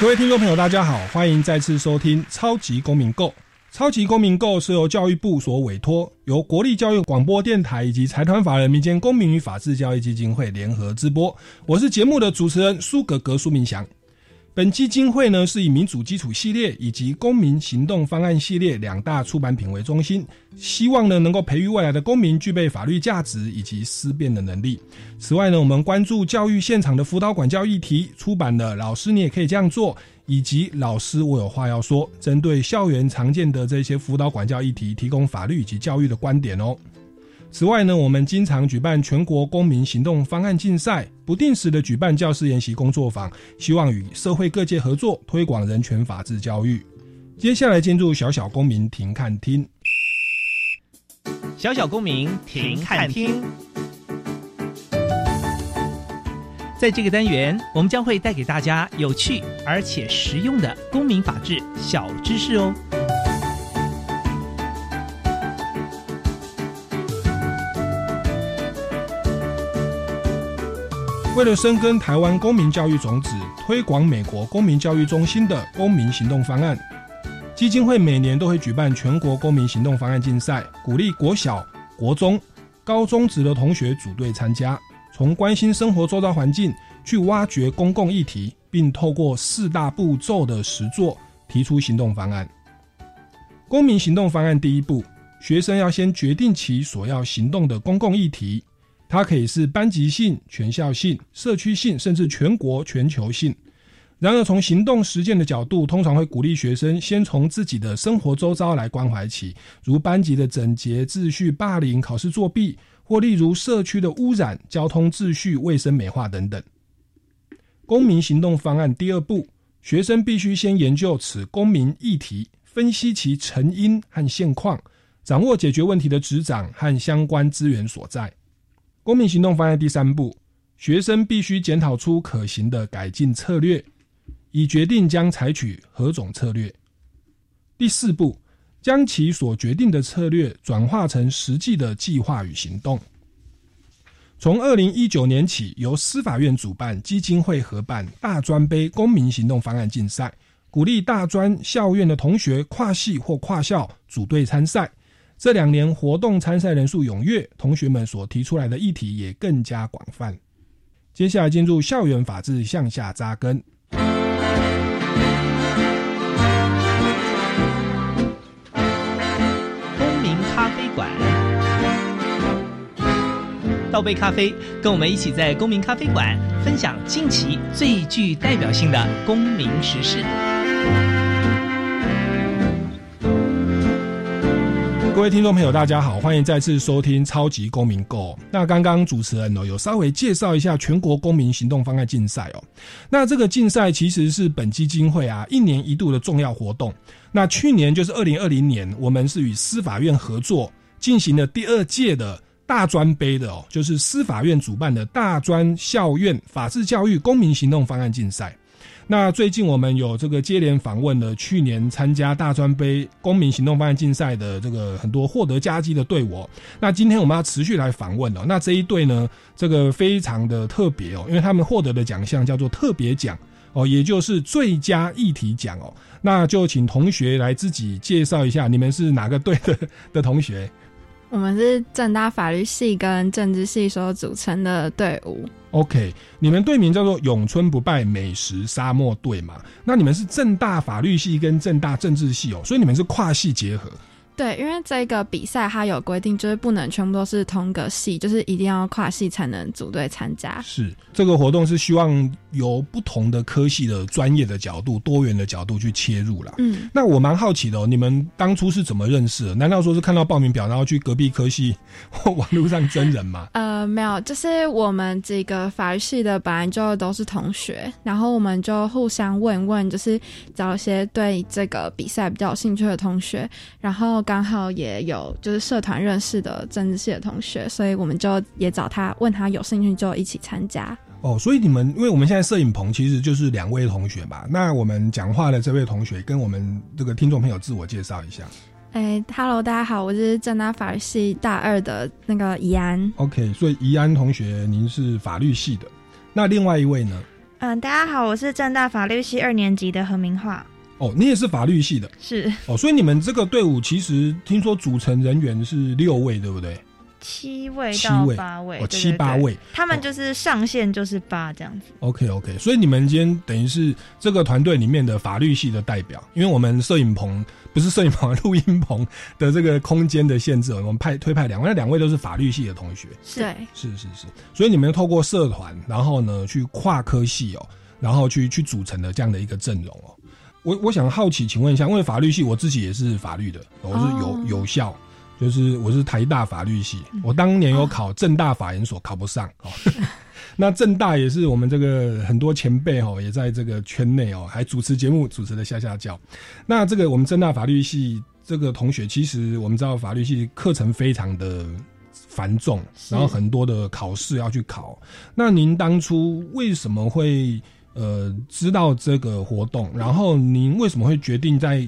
各位听众朋友，大家好，欢迎再次收听《超级公民购》。《超级公民购》是由教育部所委托，由国立教育广播电台以及财团法人民间公民与法治教育基金会联合直播。我是节目的主持人苏格格苏明祥。本基金会呢是以民主基础系列以及公民行动方案系列两大出版品为中心，希望呢能够培育未来的公民具备法律价值以及思辨的能力。此外呢，我们关注教育现场的辅导管教议题，出版的《老师你也可以这样做》以及《老师我有话要说》，针对校园常见的这些辅导管教议题，提供法律以及教育的观点哦。此外呢，我们经常举办全国公民行动方案竞赛，不定时的举办教师研习工作坊，希望与社会各界合作，推广人权法治教育。接下来进入小小公民庭看厅，小小公民庭看厅。在这个单元，我们将会带给大家有趣而且实用的公民法治小知识哦。为了深耕台湾公民教育种子，推广美国公民教育中心的公民行动方案，基金会每年都会举办全国公民行动方案竞赛，鼓励国小、国中、高中职的同学组队参加，从关心生活周遭环境去挖掘公共议题，并透过四大步骤的实作提出行动方案。公民行动方案第一步，学生要先决定其所要行动的公共议题。它可以是班级性、全校性、社区性，甚至全国、全球性。然而，从行动实践的角度，通常会鼓励学生先从自己的生活周遭来关怀起，如班级的整洁、秩序、霸凌、考试作弊，或例如社区的污染、交通秩序、卫生美化等等。公民行动方案第二步，学生必须先研究此公民议题，分析其成因和现况，掌握解决问题的执掌和相关资源所在。公民行动方案第三步，学生必须检讨出可行的改进策略，以决定将采取何种策略。第四步，将其所决定的策略转化成实际的计划与行动。从二零一九年起，由司法院主办、基金会合办大专杯公民行动方案竞赛，鼓励大专校院的同学跨系或跨校组队参赛。这两年活动参赛人数踊跃，同学们所提出来的议题也更加广泛。接下来进入校园法治向下扎根。公民咖啡馆，倒杯咖啡，跟我们一起在公民咖啡馆分享近期最具代表性的公民时事。各位听众朋友，大家好，欢迎再次收听《超级公民购》。那刚刚主持人呢有稍微介绍一下全国公民行动方案竞赛哦。那这个竞赛其实是本基金会啊一年一度的重要活动。那去年就是二零二零年，我们是与司法院合作进行了第二届的大专杯的哦，就是司法院主办的大专校院法治教育公民行动方案竞赛。那最近我们有这个接连访问了去年参加大专杯公民行动方案竞赛的这个很多获得佳绩的队伍。那今天我们要持续来访问哦。那这一队呢，这个非常的特别哦，因为他们获得的奖项叫做特别奖哦，也就是最佳议题奖哦。那就请同学来自己介绍一下，你们是哪个队的的同学？我们是正大法律系跟政治系所组成的队伍。OK，你们队名叫做永春不败美食沙漠队嘛？那你们是正大法律系跟正大政治系哦，所以你们是跨系结合。对，因为这个比赛它有规定，就是不能全部都是同个系，就是一定要跨系才能组队参加。是这个活动是希望由不同的科系的专业的角度、多元的角度去切入啦。嗯，那我蛮好奇的哦，你们当初是怎么认识的？难道说是看到报名表，然后去隔壁科系 或网络上真人吗？呃，没有，就是我们几个法律系的本来就都是同学，然后我们就互相问问，就是找一些对这个比赛比较有兴趣的同学，然后刚好也有就是社团认识的政治系的同学，所以我们就也找他问他有兴趣就一起参加。哦，所以你们因为我们现在摄影棚其实就是两位同学吧，那我们讲话的这位同学跟我们这个听众朋友自我介绍一下。哎，Hello，大家好，我是正大法律系大二的那个怡安。OK，所以怡安同学您是法律系的，那另外一位呢？嗯，大家好，我是正大法律系二年级的何明化。哦，你也是法律系的。是。哦，所以你们这个队伍其实听说组成人员是六位，对不对？七位到七位八位，哦，七八位。他们就是上限就是八这样子。OK OK，所以你们今天等于是这个团队里面的法律系的代表，因为我们摄影棚不是摄影棚，录音棚的这个空间的限制，我们派推派两位，那两位都是法律系的同学，是，是是是，所以你们透过社团，然后呢去跨科系哦，然后去去组成的这样的一个阵容哦。我我想好奇，请问一下，因为法律系我自己也是法律的，我是有、哦有效。就是我是台大法律系，我当年有考正大法研所，考不上哦。那正大也是我们这个很多前辈哦，也在这个圈内哦，还主持节目，主持的下下叫。那这个我们正大法律系这个同学，其实我们知道法律系课程非常的繁重，然后很多的考试要去考。那您当初为什么会呃知道这个活动？然后您为什么会决定在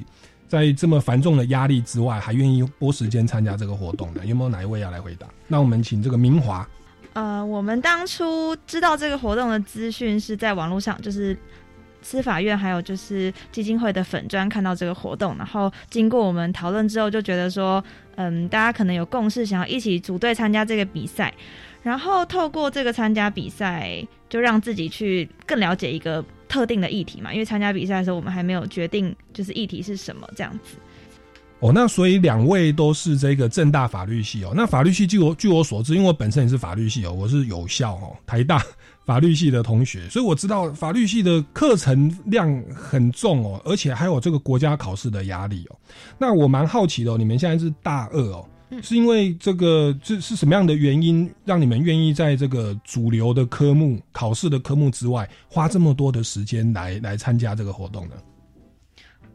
在这么繁重的压力之外，还愿意拨时间参加这个活动呢？有没有哪一位要来回答？那我们请这个明华。呃，我们当初知道这个活动的资讯是在网络上，就是司法院还有就是基金会的粉砖看到这个活动，然后经过我们讨论之后，就觉得说，嗯，大家可能有共识，想要一起组队参加这个比赛，然后透过这个参加比赛，就让自己去更了解一个特定的议题嘛。因为参加比赛的时候，我们还没有决定就是议题是什么这样子。哦，那所以两位都是这个正大法律系哦。那法律系据我据我所知，因为我本身也是法律系哦，我是有效哦，台大法律系的同学，所以我知道法律系的课程量很重哦，而且还有这个国家考试的压力哦。那我蛮好奇的哦，你们现在是大二哦，嗯是因为这个这是什么样的原因让你们愿意在这个主流的科目考试的科目之外，花这么多的时间来来参加这个活动呢？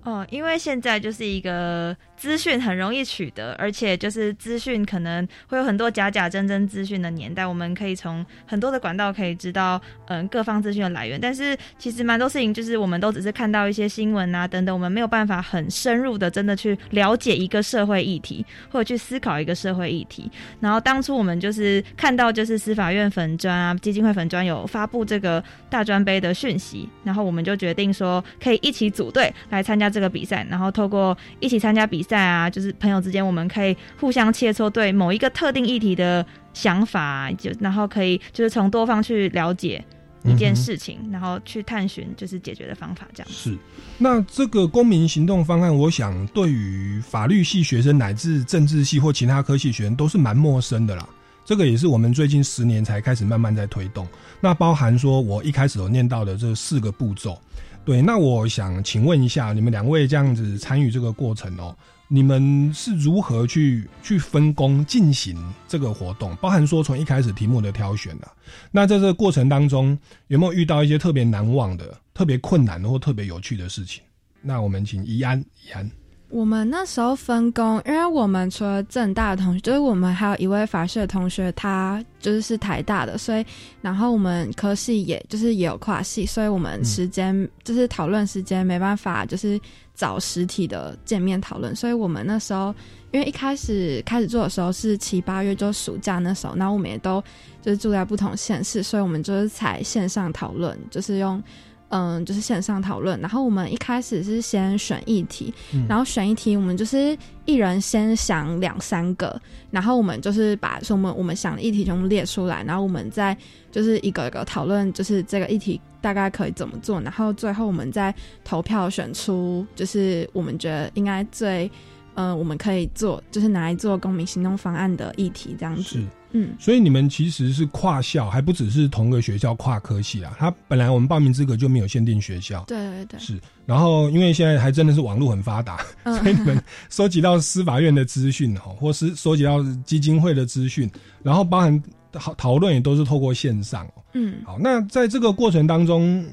哦，因为现在就是一个资讯很容易取得，而且就是资讯可能会有很多假假真真资讯的年代，我们可以从很多的管道可以知道，嗯，各方资讯的来源。但是其实蛮多事情就是我们都只是看到一些新闻啊等等，我们没有办法很深入的真的去了解一个社会议题，或者去思考一个社会议题。然后当初我们就是看到就是司法院粉专啊、基金会粉专有发布这个大专杯的讯息，然后我们就决定说可以一起组队来参加这个比赛，然后透过一起参加比赛啊，就是朋友之间我们可以互相切磋对某一个特定议题的想法啊，就然后可以就是从多方去了解一件事情，然后去探寻就是解决的方法，这样。是，那这个公民行动方案，我想对于法律系学生乃至政治系或其他科系学生都是蛮陌生的啦。这个也是我们最近十年才开始慢慢在推动。那包含说我一开始有念到的这四个步骤。对，那我想请问一下，你们两位这样子参与这个过程哦，你们是如何去去分工进行这个活动？包含说从一开始题目的挑选啊，那在这个过程当中，有没有遇到一些特别难忘的、特别困难的或特别有趣的事情？那我们请怡安，怡安。我们那时候分工，因为我们除了正大的同学，就是我们还有一位法学的同学，他就是是台大的，所以然后我们科系也就是也有跨系，所以我们时间、就是讨论时间没办法就是找实体的见面讨论，所以我们那时候因为一开始开始做的时候是七八月，就暑假那时候，然后我们也都就是住在不同县市，所以我们就是采线上讨论，就是用。嗯，就是线上讨论，然后我们一开始是先选议题，嗯。然后选议题，我们就是一人先想两三个，然后我们就是把说我们我们想的议题全部列出来，然后我们再就是一个一个讨论，就是这个议题大概可以怎么做，然后最后我们再投票选出就是我们觉得应该最呃，我们可以做，就是拿来做公民行动方案的议题这样子。是，嗯，所以你们其实是跨校，还不只是同个学校跨科系啊。他本来我们报名资格就没有限定学校，对对对，是。然后因为现在还真的是网络很发达，嗯。所以你们收集到司法院的资讯哈，或是收集到基金会的资讯，然后包含讨讨论也都是透过线上哦。嗯，好，那在这个过程当中，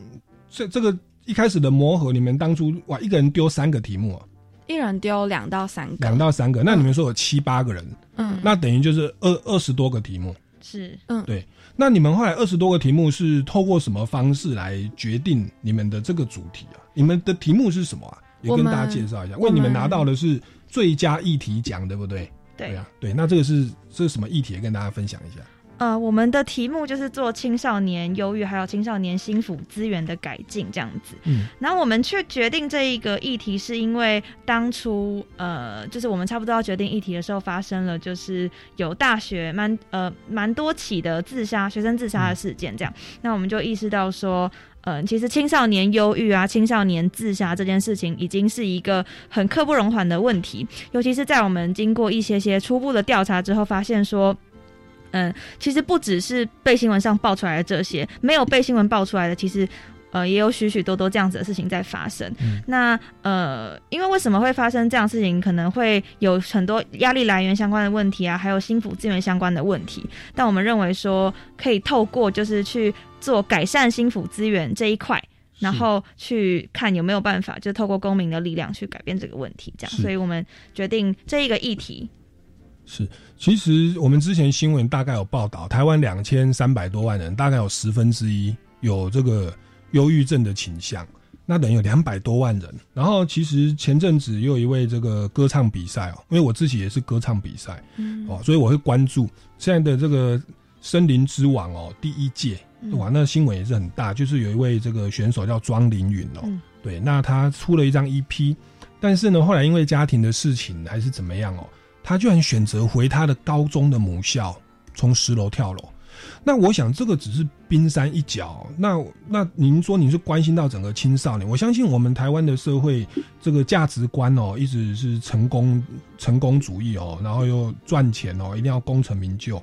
这这个一开始的磨合，你们当初哇，一个人丢三个题目啊，一人丢两到三个，两到三个，那你们说有七八个人，嗯，那等于就是二二十多个题目。是嗯，对那你们后来二十多个题目是透过什么方式来决定你们的这个主题啊？你们的题目是什么啊？也跟大家介绍一下，因为你们拿到的是最佳议题奖，对不对？对啊，对。那这个是这是什么议题？也跟大家分享一下。呃，我们的题目就是做青少年忧郁还有青少年心辅资源的改进这样子。嗯，然后我们去决定这一个议题，是因为当初呃，就是我们差不多要决定议题的时候，发生了就是有大学蛮呃蛮多起的自杀学生自杀的事件，这样，那我们就意识到说。嗯，其实青少年忧郁啊，青少年自杀这件事情，已经是一个很刻不容缓的问题。尤其是在我们经过一些些初步的调查之后，发现说，嗯，其实不只是被新闻上爆出来的这些，没有被新闻爆出来的，其实呃也有许许多多这样子的事情在发生。嗯那呃，因为为什么会发生这样的事情，可能会有很多压力来源相关的问题啊，还有心腹资源相关的问题。但我们认为说，可以透过就是去做改善心腹资源这一块。然后去看有没有办法，就透过公民的力量去改变这个问题，这样，所以我们决定这一个议题是，其实我们之前新闻大概有报道，台湾两千三百多万人，大概有十分之一有这个忧郁症的倾向，那等于有两百多万人。然后其实前阵子又有一位这个歌唱比赛哦，因为我自己也是歌唱比赛嗯。哦，所以我会关注现在的这个森林之王哦，第一届哇，那新闻也是很大，就是有一位这个选手叫庄凌云哦，嗯。对，那他出了一张 EP，但是呢，后来因为家庭的事情还是怎么样哦，他居然选择回他的高中的母校，从十楼跳楼。那我想这个只是冰山一角。那那您说你是关心到整个青少年，我相信我们台湾的社会这个价值观哦，一直是成功成功主义哦，然后又赚钱哦，一定要功成名就。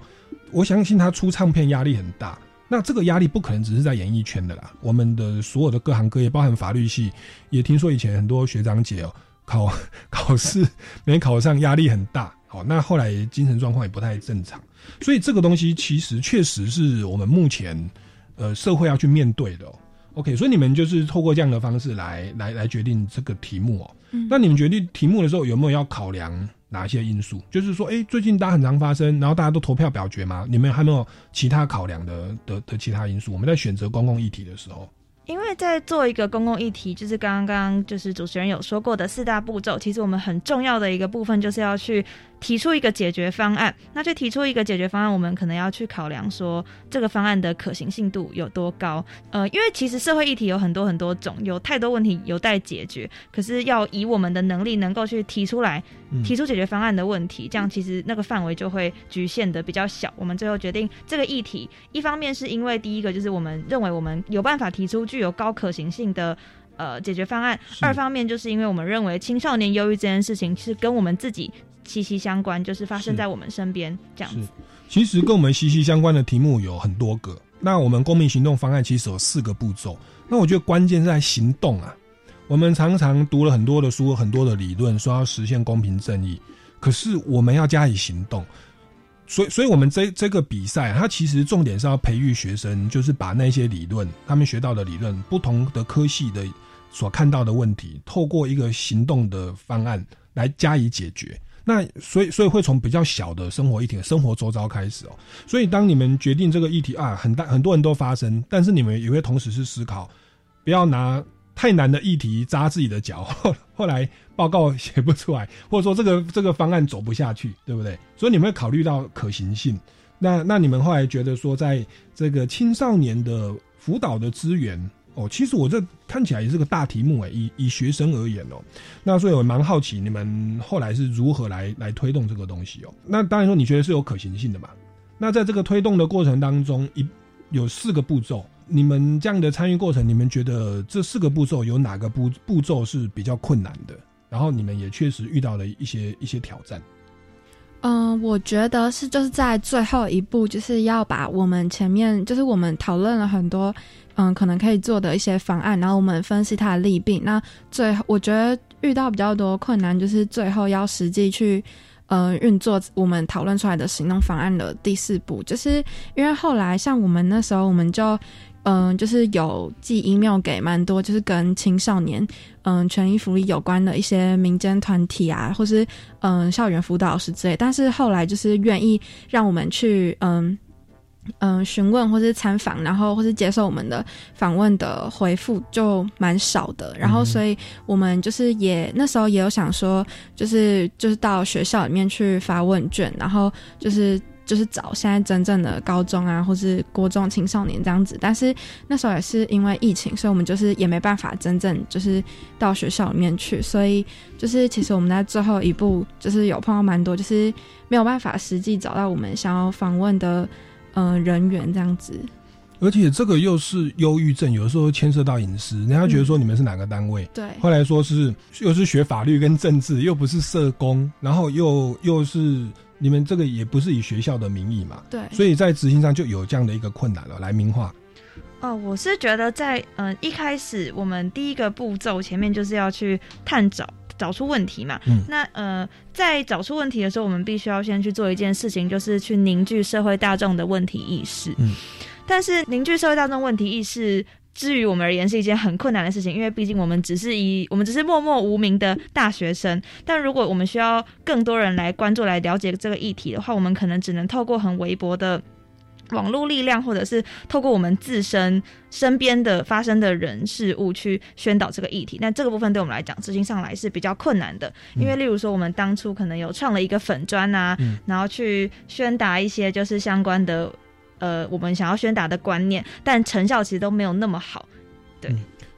我相信他出唱片压力很大。那这个压力不可能只是在演艺圈的啦，我们的所有的各行各业，包含法律系，也听说以前很多学长姐哦，考 考试没考上，压力很大。好，那后来精神状况也不太正常，所以这个东西其实确实是我们目前呃社会要去面对的、哦。OK，所以你们就是透过这样的方式来来来决定这个题目哦。嗯那你们决定题目的时候有没有要考量哪些因素？就是说，哎、最近大家很常发生，然后大家都投票表决嘛，你们还没有其他考量的的的其他因素？我们在选择公共议题的时候，因为在做一个公共议题，就是刚刚就是主持人有说过的四大步骤，其实我们很重要的一个部分就是要去提出一个解决方案。那去提出一个解决方案，我们可能要去考量说这个方案的可行性度有多高。呃，因为其实社会议题有很多很多种，有太多问题有待解决，可是要以我们的能力能够去提出来，嗯提出解决方案的问题，这样其实那个范围就会局限的比较小。我们最后决定这个议题，一方面是因为第一个就是我们认为我们有办法提出具有高可行性的呃解决方案，二方面就是因为我们认为青少年忧郁这件事情是跟我们自己息息相关，就是发生在我们身边这样子。，其实跟我们息息相关的题目有很多个。那我们公民行动方案其实有四个步骤。那我觉得关键是在行动啊。我们常常读了很多的书，很多的理论，说要实现公平正义，可是我们要加以行动。所以，所以我们这这个比赛，它其实重点是要培育学生，就是把那些理论，他们学到的理论，不同的科系的所看到的问题，透过一个行动的方案来加以解决。那所以，所以会从比较小的生活议题、生活周遭开始哦。所以，当你们决定这个议题啊，很大很多人都发生，但是你们也会同时是思考，不要拿太难的议题扎自己的脚，后来报告写不出来，或者说这个这个方案走不下去，对不对？所以你们会考虑到可行性。那那你们后来觉得说，在这个青少年的辅导的资源哦，其实我这看起来也是个大题目诶，以以学生而言哦，那所以我蛮好奇你们后来是如何来来推动这个东西哦。那当然说你觉得是有可行性的嘛？那在这个推动的过程当中，一有四个步骤，你们这样的参与过程，你们觉得这四个步骤有哪个步步骤是比较困难的？然后你们也确实遇到了一些一些挑战。嗯，我觉得是就是在最后一步，就是要把我们前面就是我们讨论了很多，嗯，可能可以做的一些方案，然后我们分析它的利弊。那最后我觉得遇到比较多困难，就是最后要实际去，呃，运作我们讨论出来的行动方案的第四步，就是因为后来像我们那时候，我们就。嗯，就是有寄 email 给蛮多，就是跟青少年嗯权益福利有关的一些民间团体啊，或是嗯校园辅导师之类。但是后来就是愿意让我们去嗯嗯询问或是参访，然后或是接受我们的访问的回复就蛮少的。然后所以我们就是也那时候也有想说，就是就是到学校里面去发问卷，然后就是。就是找现在真正的高中啊，或是国中青少年这样子，但是那时候也是因为疫情，所以我们就是也没办法真正就是到学校里面去，所以就是其实我们在最后一步就是有碰到蛮多，就是没有办法实际找到我们想要访问的嗯人员这样子。而且这个又是忧郁症，有的时候牵涉到隐私，人家觉得说你们是哪个单位？对。后来说是又是学法律跟政治，又不是社工，然后又又是。你们这个也不是以学校的名义嘛？对，所以在执行上就有这样的一个困难了。来，明化。哦，我是觉得在嗯一开始，我们第一个步骤前面就是要去探找找出问题嘛。嗯。那呃，在找出问题的时候，我们必须要先去做一件事情，就是去凝聚社会大众的问题意识。嗯。但是凝聚社会大众问题意识。至于我们而言是一件很困难的事情，因为毕竟我们只是以我们只是默默无名的大学生。但如果我们需要更多人来关注、来了解这个议题的话，我们可能只能透过很微薄的网络力量，或者是透过我们自身身边的发生的人事物去宣导这个议题。那这个部分对我们来讲，执行上来是比较困难的。因为例如说，我们当初可能有创了一个粉砖啊，然后去宣达一些就是相关的。呃，我们想要宣达的观念，但成效其实都没有那么好。对，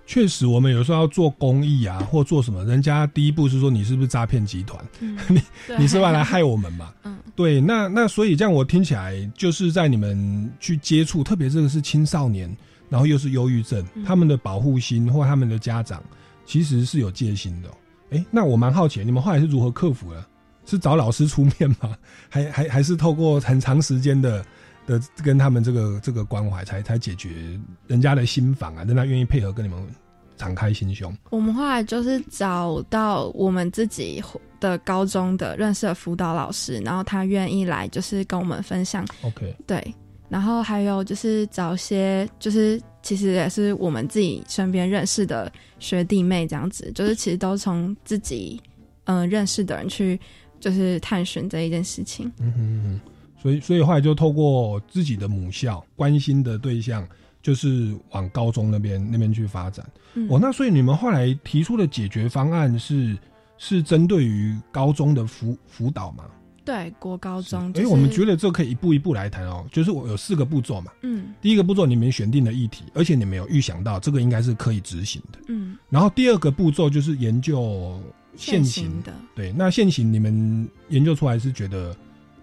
确实，我们有时候要做公益啊，或做什么，人家第一步是说你是不是诈骗集团？你你是要来害我们嘛？嗯，对。那那所以这样我听起来，就是在你们去接触，特别这个是青少年，然后又是忧郁症，他们的保护心或他们的家长其实是有戒心的。哎，那我蛮好奇，你们后来是如何克服的？是找老师出面吗？还还还是透过很长时间的？的跟他们这个这个关怀，才才解决人家的心房啊，让他愿意配合跟你们敞开心胸。我们后来就是找到我们自己的高中的认识的辅导老师，然后他愿意来，就是跟我们分享。OK，对，然后还有就是找些，就是其实也是我们自己身边认识的学弟妹这样子，就是其实都从自己嗯认识的人去，就是探寻这一件事情。嗯哼哼。所以，所以后来就透过自己的母校关心的对象，就是往高中那边那边去发展。哦，那所以你们后来提出的解决方案是是针对于高中的辅辅导吗？对，国高中。哎，我们觉得这可以一步一步来谈哦。就是我有四个步骤嘛。嗯。第一个步骤，你们选定了议题，而且你们有预想到这个应该是可以执行的。嗯。然后第二个步骤就是研究现行的。对，那现行你们研究出来是觉得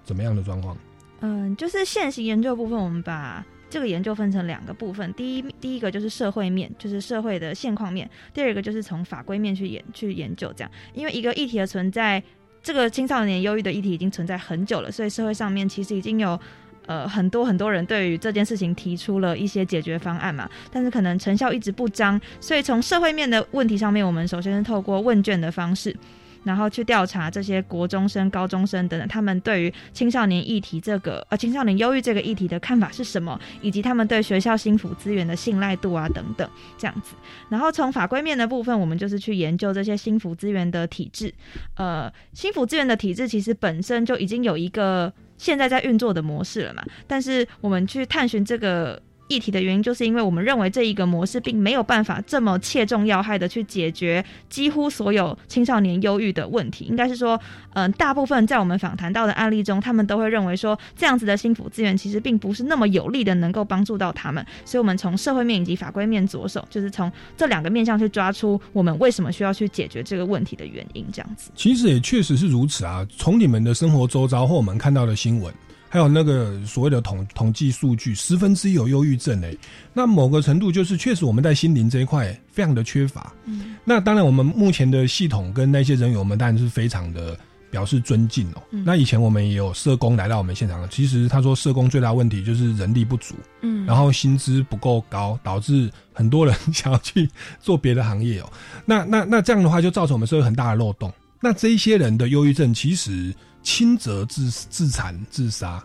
怎么样的状况？嗯，就是现行研究部分，我们把这个研究分成两个部分。第一，第一个就是社会面，就是社会的现况面；第二个就是从法规面去研去研究。这样，因为一个议题的存在，这个青少年忧郁的议题已经存在很久了，所以社会上面其实已经有呃很多很多人对于这件事情提出了一些解决方案嘛，但是可能成效一直不彰。所以从社会面的问题上面，我们首先是透过问卷的方式。然后去调查这些国中生、高中生等等，他们对于青少年议题这个呃青少年忧郁这个议题的看法是什么，以及他们对学校心辅资源的信赖度啊等等这样子。然后从法规面的部分，我们就是去研究这些心辅资源的体制。呃，心辅资源的体制其实本身就已经有一个现在在运作的模式了嘛，但是我们去探寻这个。议题的原因，就是因为我们认为这一个模式并没有办法这么切中要害的去解决几乎所有青少年忧郁的问题。应该是说，嗯，大部分在我们访谈到的案例中，他们都会认为说，这样子的心辅资源其实并不是那么有力的，能够帮助到他们。所以，我们从社会面以及法规面着手，就是从这两个面向去抓出我们为什么需要去解决这个问题的原因。这样子，其实也确实是如此啊。从你们的生活周遭或我们看到的新闻。还有那个所谓的统统计数据，十分之一有忧郁症诶。那某个程度就是确实我们在心灵这一块非常的缺乏。嗯，那当然我们目前的系统跟那些人员，我们当然是非常的。表示尊敬哦。那以前我们也有社工来到我们现场，其实他说社工最大问题就是人力不足，嗯，然后薪资不够高，导致很多人想要去做别的行业哦。那那那这样的话，就造成我们社会很大的漏洞。那这一些人的忧郁症，其实轻则自自残自杀，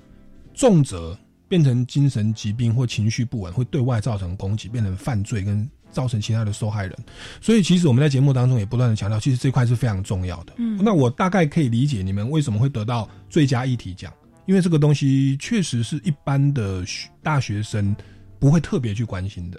重则变成精神疾病或情绪不稳，会对外造成攻击，变成犯罪跟。造成其他的受害人，所以其实我们在节目当中也不断的强调，其实这块是非常重要的。嗯，那我大概可以理解你们为什么会得到最佳议题奖，因为这个东西确实是一般的大学生不会特别去关心的。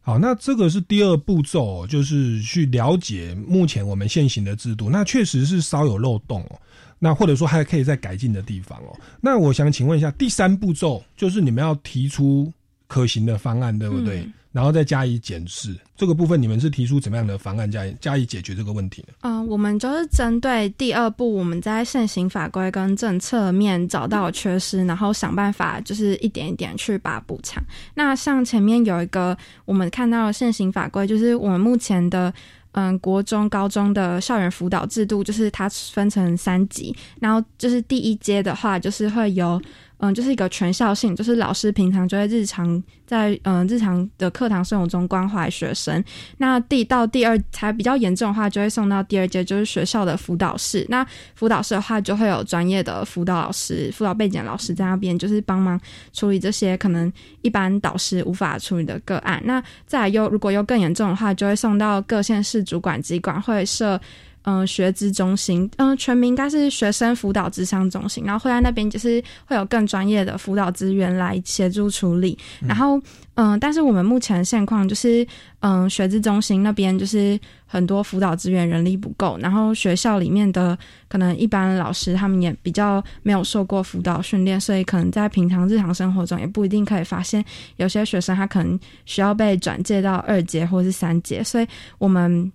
好，那这个是第二步骤，就是去了解目前我们现行的制度，那确实是稍有漏洞哦。那或者说还可以再改进的地方哦。那我想请问一下，第三步骤就是你们要提出可行的方案，对不对？然后再加以检视，这个部分你们是提出怎么样的方案加以加以解决这个问题呢？嗯，我们就是针对第二步，我们在现行法规跟政策面找到缺失，然后想办法就是一点一点去把它补偿。那像前面有一个我们看到现行法规，就是我们目前的嗯国中高中的校园辅导制度，就是它分成三级，然后就是第一阶的话，就是会有。嗯，就是一个全校性，就是老师平常就会日常在嗯日常的课堂生活中关怀学生。那第到第二才比较严重的话，就会送到第二阶，就是学校的辅导室。那辅导室的话，就会有专业的辅导老师、辅导背景老师在那边，就是帮忙处理这些可能一般导师无法处理的个案。那再又如果又更严重的话，就会送到各县市主管机关会设。嗯，学资中心，嗯，全名应该是学生辅导智商中心，然后会在那边就是会有更专业的辅导资源来协助处理。然后，嗯，但是我们目前现况就是，嗯，学资中心那边就是很多辅导资源人力不够，然后学校里面的可能一般老师他们也比较没有受过辅导训练，所以可能在平常日常生活中也不一定可以发现有些学生他可能需要被转介到二阶或是三阶，所以我们。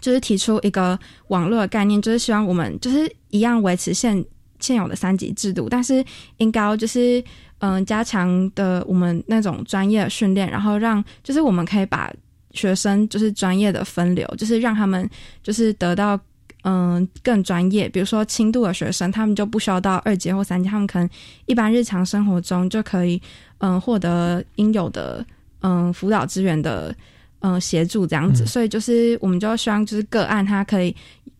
就是提出一个网络的概念，就是希望我们就是一样维持现现有的三级制度，但是应该就是嗯加强的我们那种专业训练，然后让就是我们可以把学生就是专业的分流，就是让他们就是得到嗯更专业，比如说轻度的学生，他们就不需要到二级或三级，他们可能一般日常生活中就可以嗯获得应有的嗯辅导资源的。嗯，协助这样子，所以就是我们就希望就是个案，它可以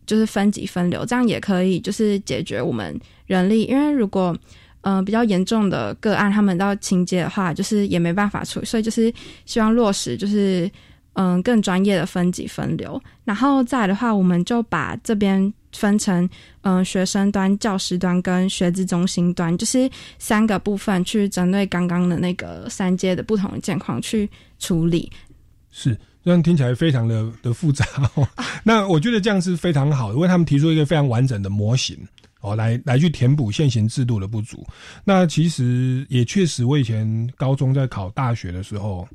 就是分级分流，这样也可以就是解决我们人力，因为如果嗯比较严重的个案，他们到情节的话，就是也没办法处理，所以就是希望落实就是嗯更专业的分级分流，然后再的话，我们就把这边分成嗯学生端、教师端跟学资中心端，就是三个部分去针对刚刚的那个三阶的不同的情况去处理。是，这样听起来非常的的复杂哦。那我觉得这样是非常好，因为他们提出一个非常完整的模型哦，来来去填补现行制度的不足。那其实也确实，我以前高中在考大学的时候，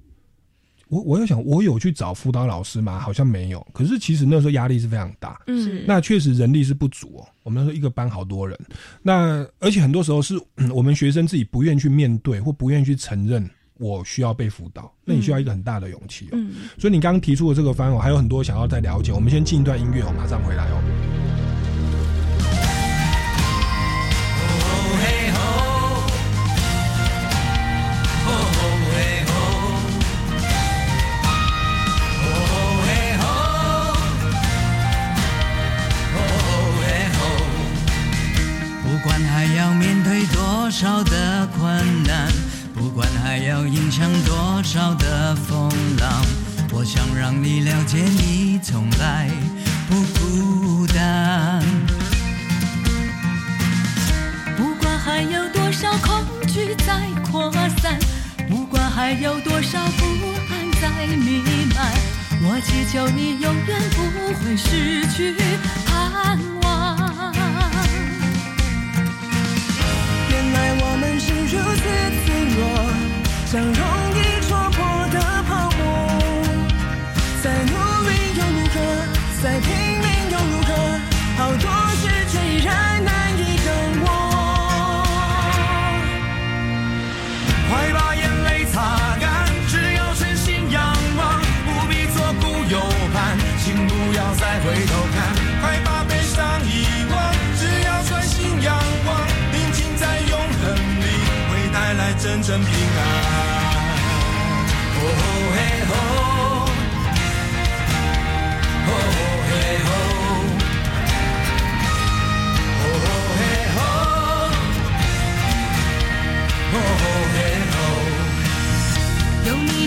我我要想，我有去找辅导老师吗？好像没有。可是其实那时候压力是非常大，嗯，那确实人力是不足哦。我们那时候一个班好多人，那而且很多时候是 我们学生自己不愿意去面对，或不愿意去承认。我需要被辅导，那你需要一个很大的勇气哦。所以你刚刚提出的这个方案，我还有很多想要再了解。我们先进一段音乐，我马上回来哦。不管还要面对多少的困难。不管还要迎向多少的风浪，我想让你了解，你从来不孤单。不管还有多少恐惧在扩散，不管还有多少不安在弥漫，我祈求你永远不会失去盼望。像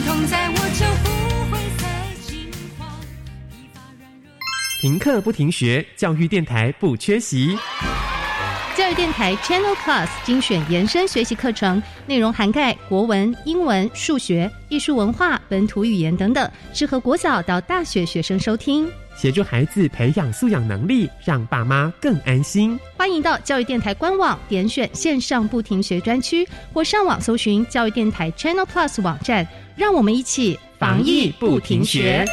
吼。有你同在，我就不会再惊慌。一发软弱。停课不停学，教育电台不缺席。教育电台 Channel Plus 精选延伸学习课程，内容涵盖国文、英文、数学、艺术文化、本土语言等等，适合国小到大学学生收听。协助孩子培养素养能力，让爸妈更安心。欢迎到教育电台官网点选线上不停学专区，或上网搜寻教育电台 Channel Plus 网站，让我们一起防疫不停学。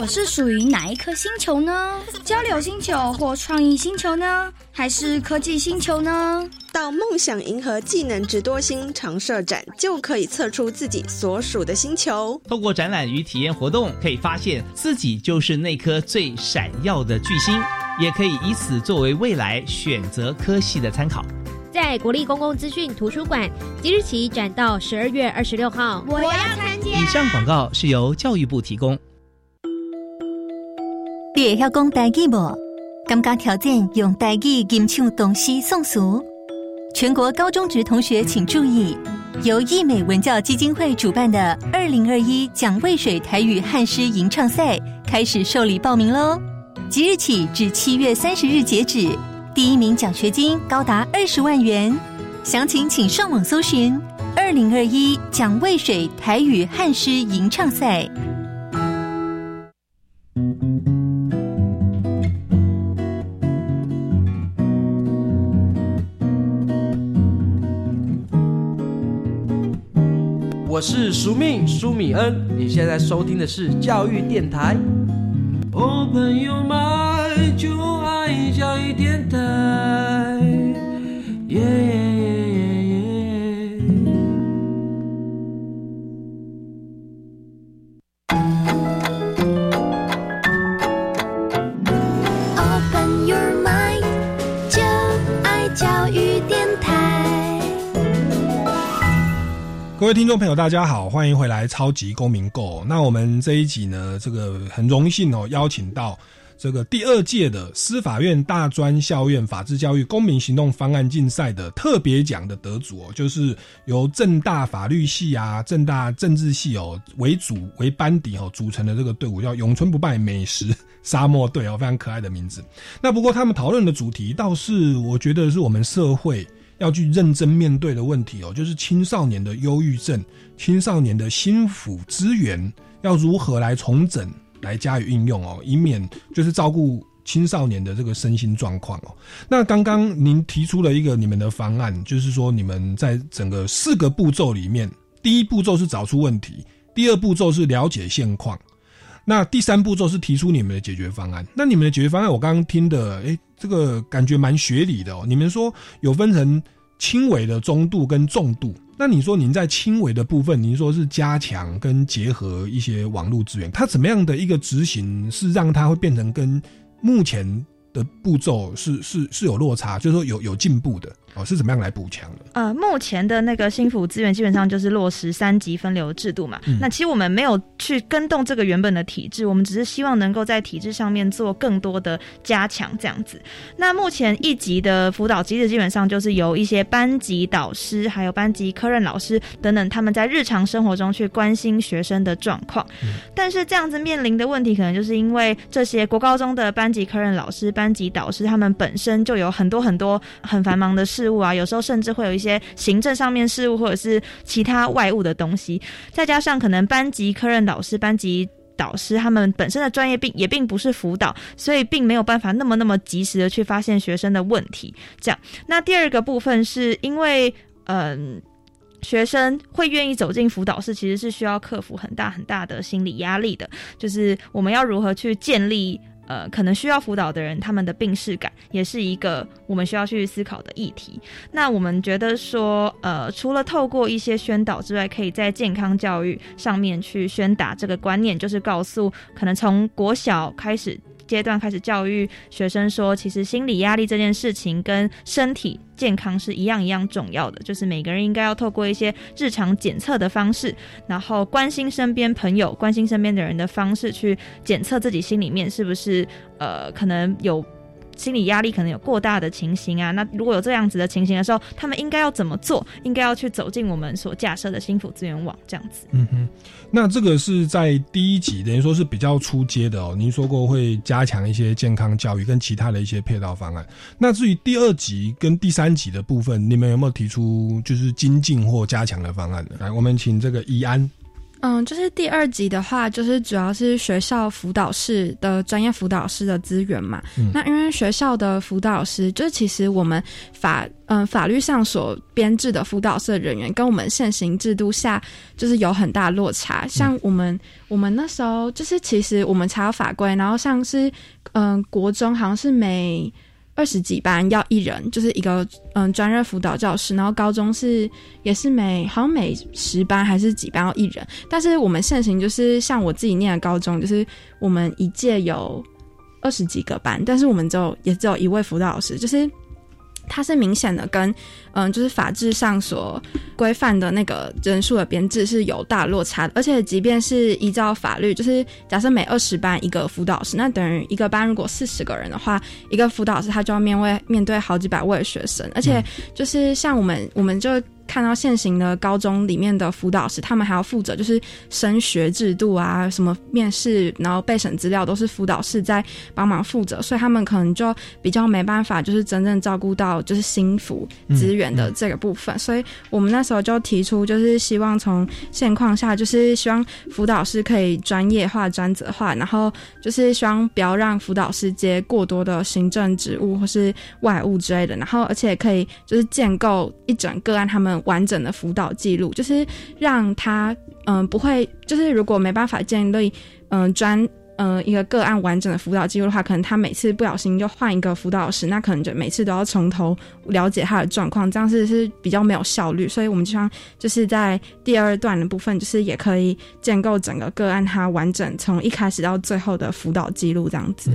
我是属于哪一颗星球呢？交流星球或创意星球呢？还是科技星球呢？到梦想银河技能直多星常设展，就可以测出自己所属的星球。透过展览与体验活动，可以发现自己就是那颗最闪耀的巨星，也可以以此作为未来选择科系的参考。在国立公共资讯图书馆，即日起展到十二月二十六号。我要参加。以上广告是由教育部提供。你会晓讲台语无？感觉条件用台语吟唱唐诗宋词。全国高中职同学请注意，由艺美文教基金会主办的二零二一蒋渭水台语汉诗吟唱赛开始受理报名喽！即日起至七月三十日截止，第一名奖学金高达二十万元。详情请上网搜寻“二零二一蒋渭水台语汉诗吟唱赛”。我是苏命苏米恩，你现在收听的是教育电台。哦，朋友们，就爱加一点糖。耶耶耶各位听众朋友，大家好，欢迎回来《超级公民购》。那我们这一集呢，这个很荣幸哦，邀请到这个第二届的司法院大专校院法治教育公民行动方案竞赛的特别奖的得主哦，就是由正大法律系啊、正大政治系哦为主为班底哦组成的这个队伍，叫永春不败美食沙漠队哦，非常可爱的名字。那不过他们讨论的主题倒是我觉得是我们社会。要去认真面对的问题哦，就是青少年的忧郁症、青少年的心腹资源要如何来重整、来加以运用哦，以免就是照顾青少年的这个身心状况哦。那刚刚您提出了一个你们的方案，就是说你们在整个四个步骤里面，第一步骤是找出问题，第二步骤是了解现况，那第三步骤是提出你们的解决方案。那你们的解决方案，我刚刚听的，诶，这个感觉蛮学理的哦。你们说有分成轻微的、中度跟重度。那你说您在轻微的部分，您说是加强跟结合一些网络资源，它怎么样的一个执行是让它会变成跟目前的步骤是是是有落差，就是说有有进步的哦，是怎么样来补强的？呃，目前的那个心辅资源基本上就是落实三级分流制度嘛。嗯那其实我们没有去跟动这个原本的体制，我们只是希望能够在体制上面做更多的加强，这样子。那目前一级的辅导机制基本上就是由一些班级导师、还有班级科任老师等等，他们在日常生活中去关心学生的状况。但是这样子面临的问题，可能就是因为这些国高中的班级科任老师、班级导师，他们本身就有很多很多很繁忙的事事务啊，有时候甚至会有一些行政上面事务或者是其他外务的东西，再加上可能班级科任老师、班级。导师他们本身的专业并也并不是辅导，所以并没有办法那么那么及时的去发现学生的问题。这样，那第二个部分是因为嗯。学生会愿意走进辅导室，其实是需要克服很大很大的心理压力的。就是我们要如何去建立呃，可能需要辅导的人，他们的病视感也是一个我们需要去思考的议题。那我们觉得说，呃，除了透过一些宣导之外，可以在健康教育上面去宣达这个观念，就是告诉可能从国小开始。阶段开始教育学生说，其实心理压力这件事情跟身体健康是一样一样重要的，就是每个人应该要透过一些日常检测的方式，然后关心身边朋友、关心身边的人的方式去检测自己心里面是不是呃可能有。心理压力可能有过大的情形啊，那如果有这样子的情形的时候，他们应该要怎么做？应该要去走进我们所架设的心腹资源网这样子。嗯哼，那这个是在第一集，等于说是比较出阶的哦。您说过会加强一些健康教育跟其他的一些配套方案。那至于第二集跟第三集的部分，你们有没有提出就是精进或加强的方案呢？来，我们请这个怡安。嗯，就是第二集的话，就是主要是学校辅导室的专业辅导师的资源嘛。那因为学校的辅导师，就是其实我们法嗯法律上所编制的辅导室人员，跟我们现行制度下就是有很大落差。像我们我们那时候，就是其实我们查法规，然后像是嗯国中好像是每。二十几班要一人，就是一个嗯专任辅导教师，然后高中是也是每好像每十班还是几班要一人，但是我们现行就是像我自己念的高中，就是我们一届有二十几个班，但是我们只有也只有一位辅导老师，就是。它是明显的跟，嗯，就是法制上所规范的那个人数的编制是有大落差的，而且即便是依照法律，就是假设每二十班一个辅导师，那等于一个班如果四十个人的话，一个辅导师他就要面对面对好几百位学生，而且就是像我们，我们就。看到现行的高中里面的辅导师，他们还要负责就是升学制度啊，什么面试，然后备审资料都是辅导室在帮忙负责，所以他们可能就比较没办法，就是真正照顾到就是心辅资源的这个部分。所以我们那时候就提出，就是希望从现况下，就是希望辅导师可以专业化、专责化，然后就是希望不要让辅导师接过多的行政职务或是外务之类的，然后而且可以就是建构一整个案他们。完整的辅导记录，就是让他嗯不会，就是如果没办法建立嗯专。一个个案完整的辅导记录的话，可能他每次不小心就换一个辅导师，那可能就每次都要从头了解他的状况，这样是是比较没有效率。所以我们希望就是在第二段的部分，就是也可以建构整个个案它完整从一开始到最后的辅导记录这样子。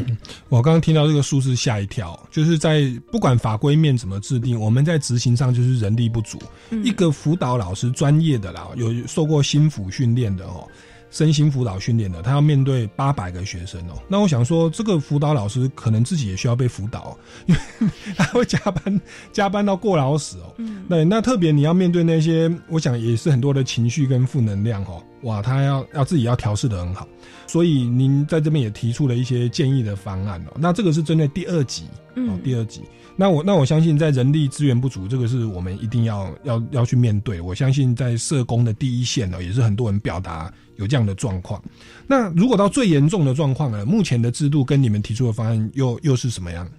我刚刚听到这个数字吓一跳，就是在不管法规面怎么制定，我们在执行上就是人力不足。一个辅导老师专业的啦，有受过心辅训练的哦。身心辅导训练的，他要面对八百个学生哦。那我想说，这个辅导老师可能自己也需要被辅导，因为 他会加班，加班到过劳死哦。嗯，对，那特别你要面对那些，我想也是很多的情绪跟负能量哦。哇，他要要自己要调试的很好，所以您在这边也提出了一些建议的方案哦。那这个是针对第二级哦，第二级。那我那我相信，在人力资源不足，这个是我们一定要要要去面对。我相信在社工的第一线呢，也是很多人表达有这样的状况。那如果到最严重的状况呢？目前的制度跟你们提出的方案又又是什么样？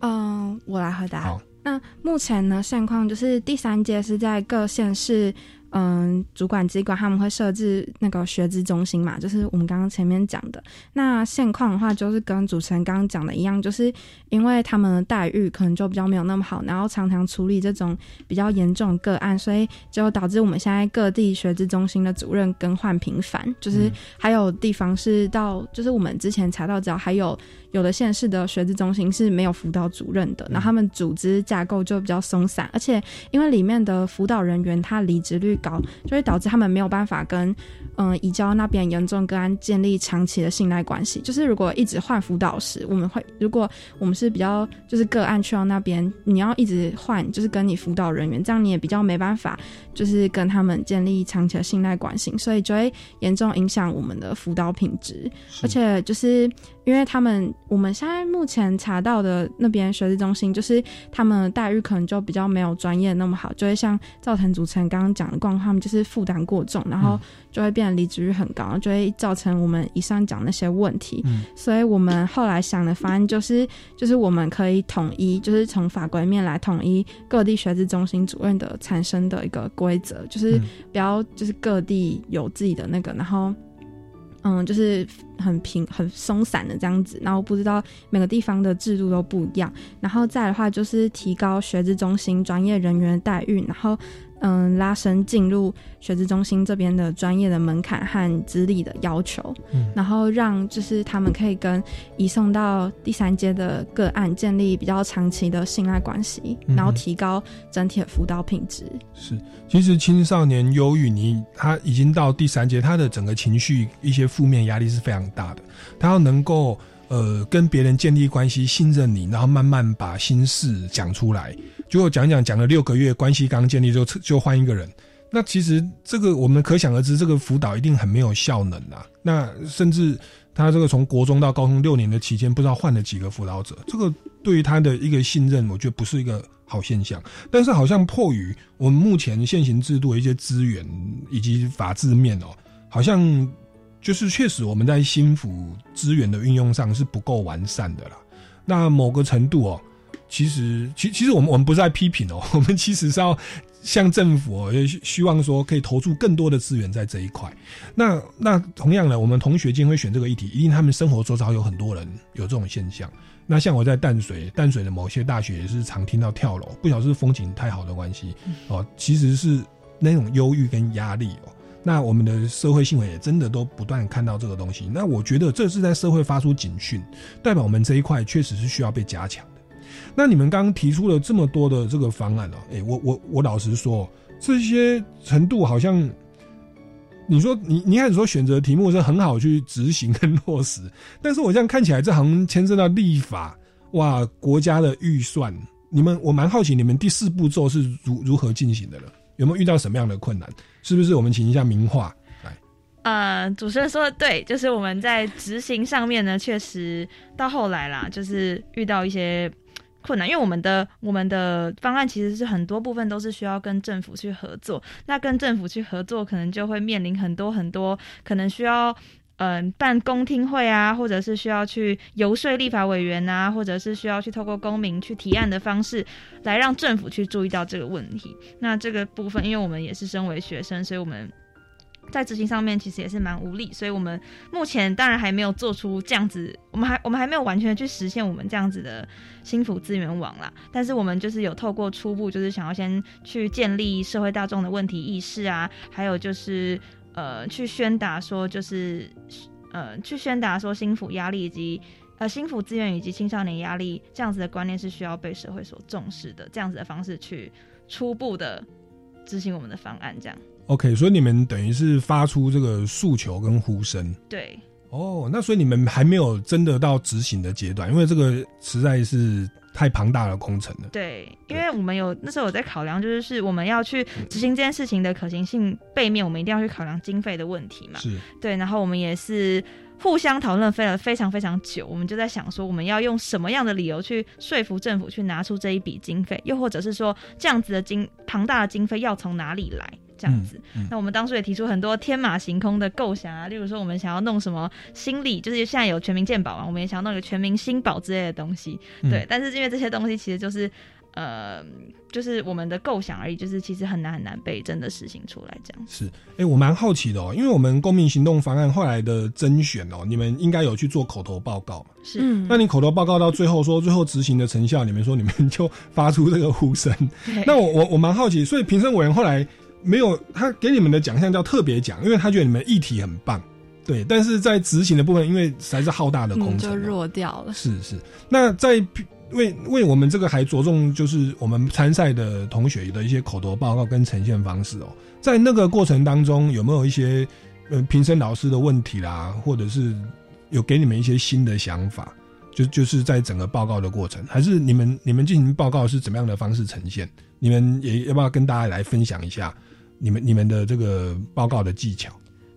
嗯，我来回答。好，那目前呢现况就是第三阶是在各县市。嗯，主管机关他们会设置那个学资中心嘛，就是我们刚刚前面讲的。那现况的话，就是跟主持人刚刚讲的一样，就是因为他们的待遇可能就比较没有那么好，然后常常处理这种比较严重个案，所以就导致我们现在各地学资中心的主任更换频繁，就是还有地方是到，就是我们之前查到，只要还有。有的县市的学制中心是没有辅导主任的，那他们组织架构就比较松散，而且因为里面的辅导人员他离职率高，就会导致他们没有办法跟嗯移交那边严重个案建立长期的信赖关系。就是如果一直换辅导师，我们会如果我们是比较就是个案去到那边，你要一直换，就是跟你辅导人员，这样你也比较没办法就是跟他们建立长期的信赖关系，所以就会严重影响我们的辅导品质，而且就是。因为他们我们现在目前查到的那边学习中心，就是他们的待遇可能就比较没有专业那么好，就会像造成主持人刚刚讲的况，他们，就是负担过重，然后就会变得离职率很高，就会造成我们以上讲那些问题。所以我们后来想的方案就是，就是我们可以统一，就是从法规面来统一各地学习中心主任的产生的一个规则，就是不要就是各地有自己的那个，然后。嗯，就是很平、很松散的这样子，然后不知道每个地方的制度都不一样。然后再的话，就是提高学制中心专业人员的待遇，然后嗯，拉伸进入学资中心这边的专业的门槛和资历的要求，嗯然后让就是他们可以跟移送到第三阶的个案建立比较长期的信赖关系，嗯然后提高整体的辅导品质。是，其实青少年忧郁，你他已经到第三阶，他的整个情绪一些负面压力是非常大的。他要能够呃跟别人建立关系，信任你，然后慢慢把心事讲出来。结果讲讲讲了六个月，关系刚建立就就换一个人。那其实这个我们可想而知，这个辅导一定很没有效能啊。那甚至他这个从国中到高中六年的期间，不知道换了几个辅导者，这个对于他的一个信任，我觉得不是一个好现象。但是好像迫于我们目前现行制度的一些资源以及法制面哦，好像就是确实我们在心辅资源的运用上是不够完善的啦。那某个程度哦，其实其其实我们我们不是在批评哦，我们其实是要向政府哦，也希希望说可以投注更多的资源在这一块。那那同样的，我们同学今天会选这个议题，一定他们生活周遭有很多人有这种现象。那像我在淡水，淡水的某些大学也是常听到跳楼，不晓得是风景太好的关系哦，其实是那种忧郁跟压力哦。那我们的社会新闻也真的都不断看到这个东西。那我觉得这是在社会发出警讯，代表我们这一块确实是需要被加强的。那你们刚刚提出了这么多的这个方案哦，诶，我我我老实说，这些程度好像，你说你你开始说选择题目是很好去执行跟落实，但是我这样看起来，这好像牵涉到立法哇，国家的预算。你们我蛮好奇，你们第四步骤是如如何进行的了？有没有遇到什么样的困难？是不是我们请一下名画来？呃，主持人说的对，就是我们在执行上面呢，确实到后来啦，就是遇到一些困难，因为我们的我们的方案其实是很多部分都是需要跟政府去合作，那跟政府去合作，可能就会面临很多很多可能需要。嗯，办公听会啊，或者是需要去游说立法委员啊，或者是需要去透过公民去提案的方式，来让政府去注意到这个问题。那这个部分，因为我们也是身为学生，所以我们在执行上面其实也是蛮无力，所以我们目前当然还没有做出这样子，我们还我们还没有完全去实现我们这样子的心腹资源网啦。但是我们就是有透过初步，就是想要先去建立社会大众的问题意识啊，还有就是呃去宣达说，就是呃去宣达说心腹压力以及。呃，心腹资源以及青少年压力这样子的观念是需要被社会所重视的，这样子的方式去初步的执行我们的方案，这样。OK，所以你们等于是发出这个诉求跟呼声。对，哦，那所以你们还没有真的到执行的阶段，因为这个实在是太庞大的工程了。对，因为我们有那时候我在考量，就是是我们要去执行这件事情的可行性背面，我们一定要去考量经费的问题嘛。是，对，然后我们也是互相讨论，费了非常非常久，我们就在想说，我们要用什么样的理由去说服政府去拿出这一笔经费，又或者是说这样子的经庞大的经费要从哪里来？这样子，那我们当初也提出很多天马行空的构想啊，例如说我们想要弄什么心理，就是现在有全民健保嘛，我们也想要弄一个全民新保之类的东西，嗯对。但是因为这些东西其实就是呃，就是我们的构想而已，就是其实很难很难被真的实行出来这样。是，哎、我蛮好奇的哦，因为我们公民行动方案后来的甄选哦，你们应该有去做口头报告嘛？是，嗯那你口头报告到最后说，最后执行的成效，你们说你们就发出这个呼声。那我我我蛮好奇，所以评审委员后来没有他给你们的奖项叫特别奖，因为他觉得你们议题很棒，对，但是在执行的部分，因为实在是浩大的工嗯，程、就弱掉了。是是，那在为为我们这个还着重就是我们参赛的同学的一些口头报告跟呈现方式哦，在那个过程当中有没有一些呃评审老师的问题啦，或者是有给你们一些新的想法？就就是在整个报告的过程，还是你们你们进行报告是怎么样的方式呈现？你们也要不要跟大家来分享一下你们你们的这个报告的技巧？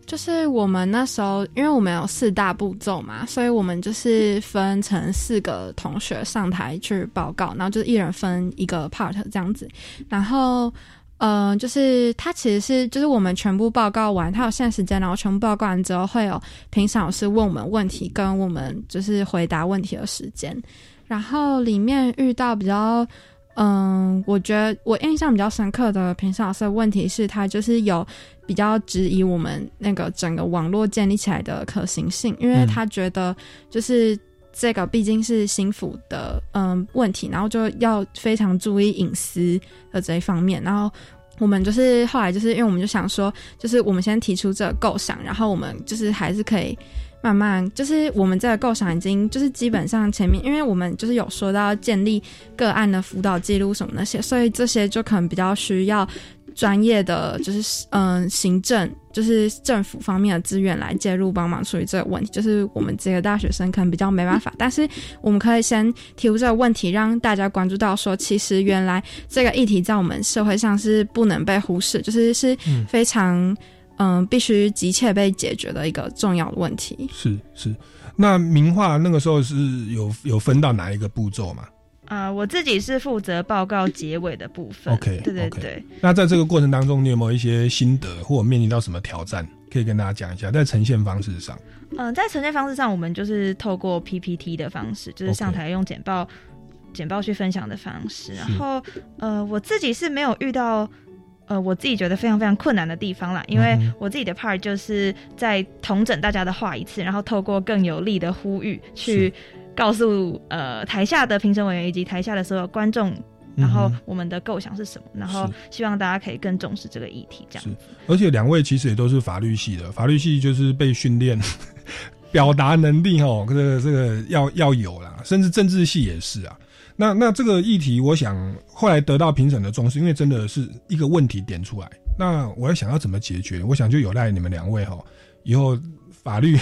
就是我们那时候，因为我们有四大步骤嘛，所以我们就是分成四个同学上台去报告，然后就是一人分一个 part 这样子。然后，呃，就是他其实是就是我们全部报告完，他有限时间，然后全部报告完之后，会有评审老师问我们问题，跟我们就是回答问题的时间。然后里面遇到比较嗯，我觉得我印象比较深刻的评审老师的问题是他就是有比较质疑我们那个整个网络建立起来的可行性，因为他觉得就是这个毕竟是心腹的嗯问题，然后就要非常注意隐私的这一方面，然后。我们就是后来就是因为我们就想说，就是我们先提出这个构想，然后我们就是还是可以慢慢，就是我们这个构想已经就是基本上前面，因为我们就是有说到建立个案的辅导记录什么那些，所以这些就可能比较需要。专业的就是嗯，行政就是政府方面的资源来介入帮忙处理这个问题，就是我们这个大学生可能比较没办法，但是我们可以先提出这个问题，让大家关注到说，其实原来这个议题在我们社会上是不能被忽视，就是是非常必须急切被解决的一个重要的问题。是是，那名画那个时候是有有分到哪一个步骤吗？啊，我自己是负责报告结尾的部分。OK，对对对。那在这个过程当中，你有没有一些心得，或者面临到什么挑战，可以跟大家讲一下？在呈现方式上，嗯，在呈现方式上，我们就是透过 PPT 的方式，就是上台用简报、简报去分享的方式。然后，呃，我自己是没有遇到，呃，我自己觉得非常非常困难的地方啦，因为我自己的 part 就是在同整大家的话一次，然后透过更有力的呼吁去。告诉呃台下的评审委员以及台下的所有观众，然后我们的构想是什么，然后希望大家可以更重视这个议题。这样，而且两位其实也都是法律系的，法律系就是被训练 表达能力哦，这个这个要要有啦，甚至政治系也是啊。那那这个议题，我想后来得到评审的重视，因为真的是一个问题点出来。那我要想要怎么解决，我想就有赖你们两位哈，以后。法律，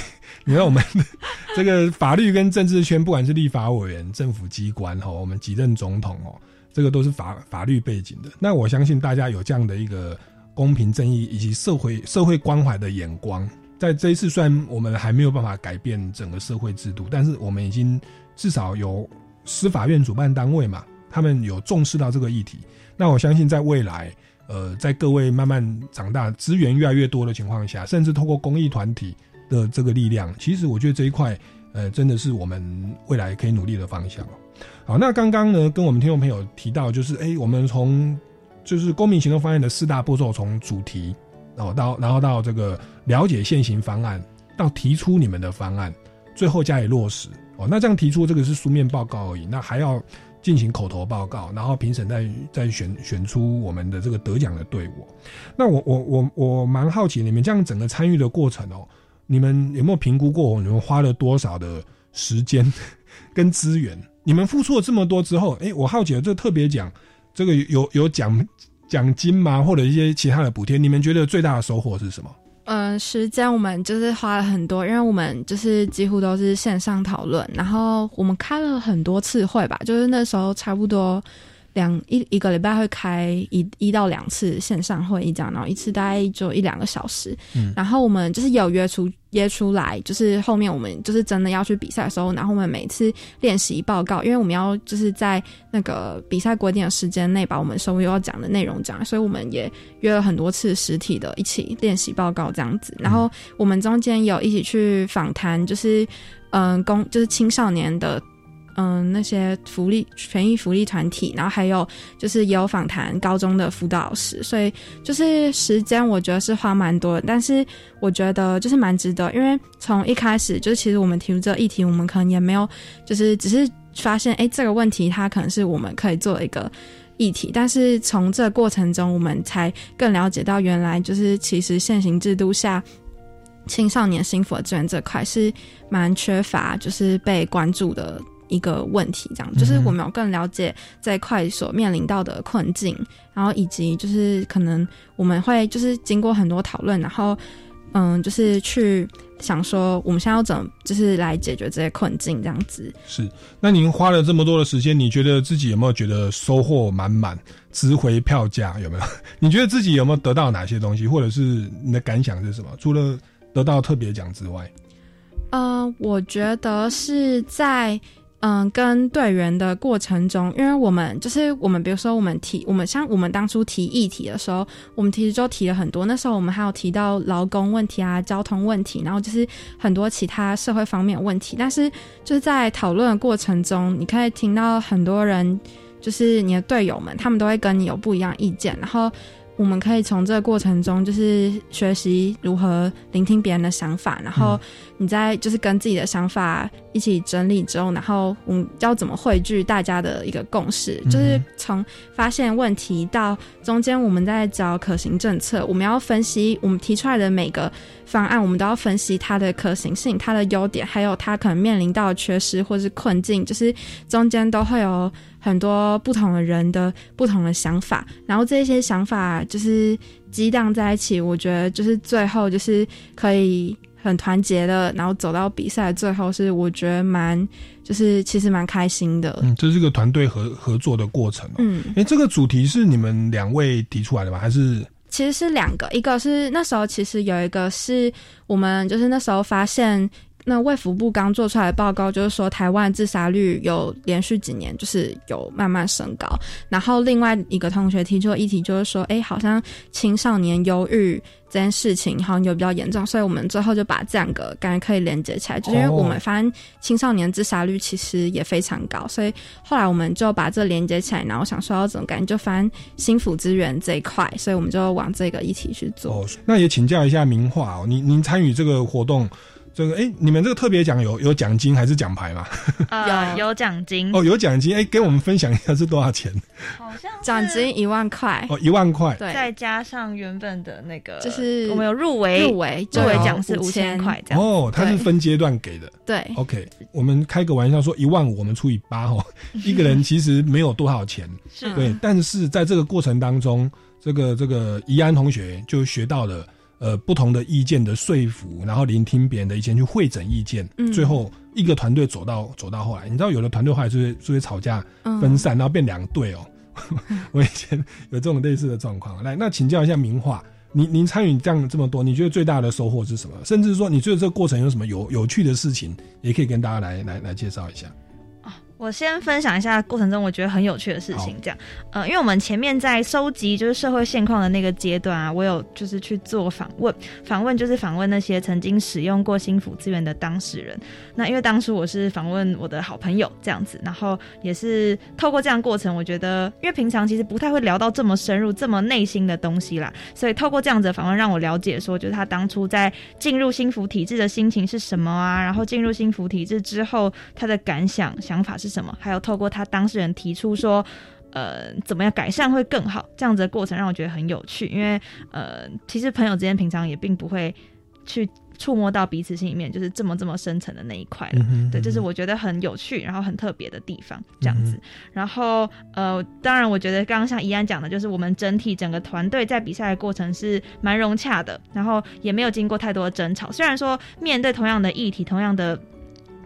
你看我们 这个法律跟政治圈，不管是立法委员、政府机关哈，我们几任总统哦，这个都是法法律背景的。那我相信大家有这样的一个公平正义以及社会社会关怀的眼光，在这一次虽然我们还没有办法改变整个社会制度，但是我们已经至少有司法院主办单位嘛，他们有重视到这个议题。那我相信在未来，呃，在各位慢慢长大、资源越来越多的情况下，甚至透过公益团体。的这个力量，其实我觉得这一块，呃，真的是我们未来可以努力的方向。好，那刚刚呢，跟我们听众朋友提到，就是哎，我们从就是公民行动方案的四大步骤，从主题，然后到然后到这个了解现行方案，到提出你们的方案，最后加以落实。哦，那这样提出这个是书面报告而已，那还要进行口头报告，然后评审再再选选出我们的这个得奖的队伍。那我我我我蛮好奇，你们这样整个参与的过程哦。你们有没有评估过？你们花了多少的时间 跟资源？你们付出了这么多之后，哎，我好奇，这特别奖，这个有有奖奖金吗？或者一些其他的补贴？你们觉得最大的收获是什么？嗯，时间我们就是花了很多，因为我们就是几乎都是线上讨论，然后我们开了很多次会吧，就是那时候差不多。两一一个礼拜会开一一到两次线上会议，这样，然后一次大概就一两个小时。嗯，然后我们就是有约出约出来，就是后面我们就是真的要去比赛的时候，然后我们每次练习报告，因为我们要就是在那个比赛规定的时间内把我们所有要讲的内容讲，所以我们也约了很多次实体的一起练习报告这样子。然后我们中间有一起去访谈，就是嗯，公就是青少年的。嗯，那些福利权益福利团体，然后还有就是也有访谈高中的辅导老师，所以就是时间我觉得是花蛮多的，但是我觉得就是蛮值得，因为从一开始就是其实我们提出这议题，我们可能也没有就是只是发现哎这个问题它可能是我们可以做一个议题，但是从这过程中我们才更了解到原来就是其实现行制度下青少年幸福的资源这块是蛮缺乏，就是被关注的。一个问题，这样就是我们有更了解这一块所面临到的困境，然后以及就是可能我们会就是经过很多讨论，然后嗯，就是去想说我们现在要怎么就是来解决这些困境，这样子。是，那您花了这么多的时间，你觉得自己有没有觉得收获满满，值回票价？有没有？你觉得自己有没有得到哪些东西，或者是你的感想是什么？除了得到特别奖之外，嗯，我觉得是在。嗯，跟队员的过程中，因为我们就是我们，比如说我们提我们像我们当初提议题的时候，我们其实就提了很多。那时候我们还有提到劳工问题啊、交通问题，然后就是很多其他社会方面问题。但是就是在讨论的过程中，你可以听到很多人就是你的队友们，他们都会跟你有不一样意见，然后。我们可以从这个过程中，就是学习如何聆听别人的想法，然后你再就是跟自己的想法一起整理之后，然后我们要怎么汇聚大家的一个共识，就是从发现问题到中间我们在找可行政策，我们要分析我们提出来的每个方案，我们都要分析它的可行性、它的优点，还有它可能面临到缺失或是困境，就是中间都会有。很多不同的人的不同的想法，然后这些想法就是激荡在一起，我觉得就是最后就是可以很团结的，然后走到比赛最后是我觉得蛮就是其实蛮开心的。嗯，这是个团队合合作的过程。嗯，哎，这个主题是你们两位提出来的吗？还是其实是两个，一个是那时候其实有一个是我们就是那时候发现。那卫福部刚做出来的报告就是说，台湾自杀率有连续几年就是有慢慢升高。然后另外一个同学提出的议题就是说，哎，好像青少年忧郁这件事情好像有比较严重，所以我们最后就把这两个感觉可以连接起来，就是因为我们发现青少年自杀率其实也非常高，所以后来我们就把这连接起来，然后想说要怎么感觉就翻心腹资源这一块，所以我们就往这个议题去做。那也请教一下明化哦，您您参与这个活动。这个哎，你们这个特别奖有有奖金还是奖牌吗？有有奖金哦，有奖金哎，给我们分享一下是多少钱？好像奖金一万块哦，一万块，对，再加上原本的那个，就是我们有入围，入围入围奖是五千块这样。哦，它是分阶段给的。对，OK，我们开个玩笑说一万五，我们除以八哦，一个人其实没有多少钱，是对，但是在这个过程当中，这个这个怡安同学就学到了。呃，不同的意见的说服，然后聆听别人的意见，去会诊意见，最后一个团队走到走到后来，你知道有的团队后来就会就会吵架分散，然后变两队哦。我以前有这种类似的状况。来，那请教一下明化，您您参与这样这么多，你觉得最大的收获是什么？甚至说，你觉得这个过程有什么有有趣的事情，也可以跟大家来来来介绍一下。我先分享一下过程中我觉得很有趣的事情，这样，呃，因为我们前面在收集就是社会现况的那个阶段啊，我有就是去做访问，访问就是访问那些曾经使用过新府资源的当事人。那因为当时我是访问我的好朋友这样子，然后也是透过这样过程，我觉得因为平常其实不太会聊到这么深入、这么内心的东西啦，所以透过这样子的访问，让我了解说，就是他当初在进入新府体制的心情是什么啊，然后进入新府体制之后他的感想、想法是。什么？还有透过他当事人提出说，呃，怎么样改善会更好？这样子的过程让我觉得很有趣，因为呃，其实朋友之间平常也并不会去触摸到彼此心里面就是这么这么深层的那一块了对，这是我觉得很有趣，然后很特别的地方。这样子，然后呃，当然，我觉得刚刚像怡安讲的，就是我们整体整个团队在比赛的过程是蛮融洽的，然后也没有经过太多的争吵。虽然说面对同样的议题，同样的。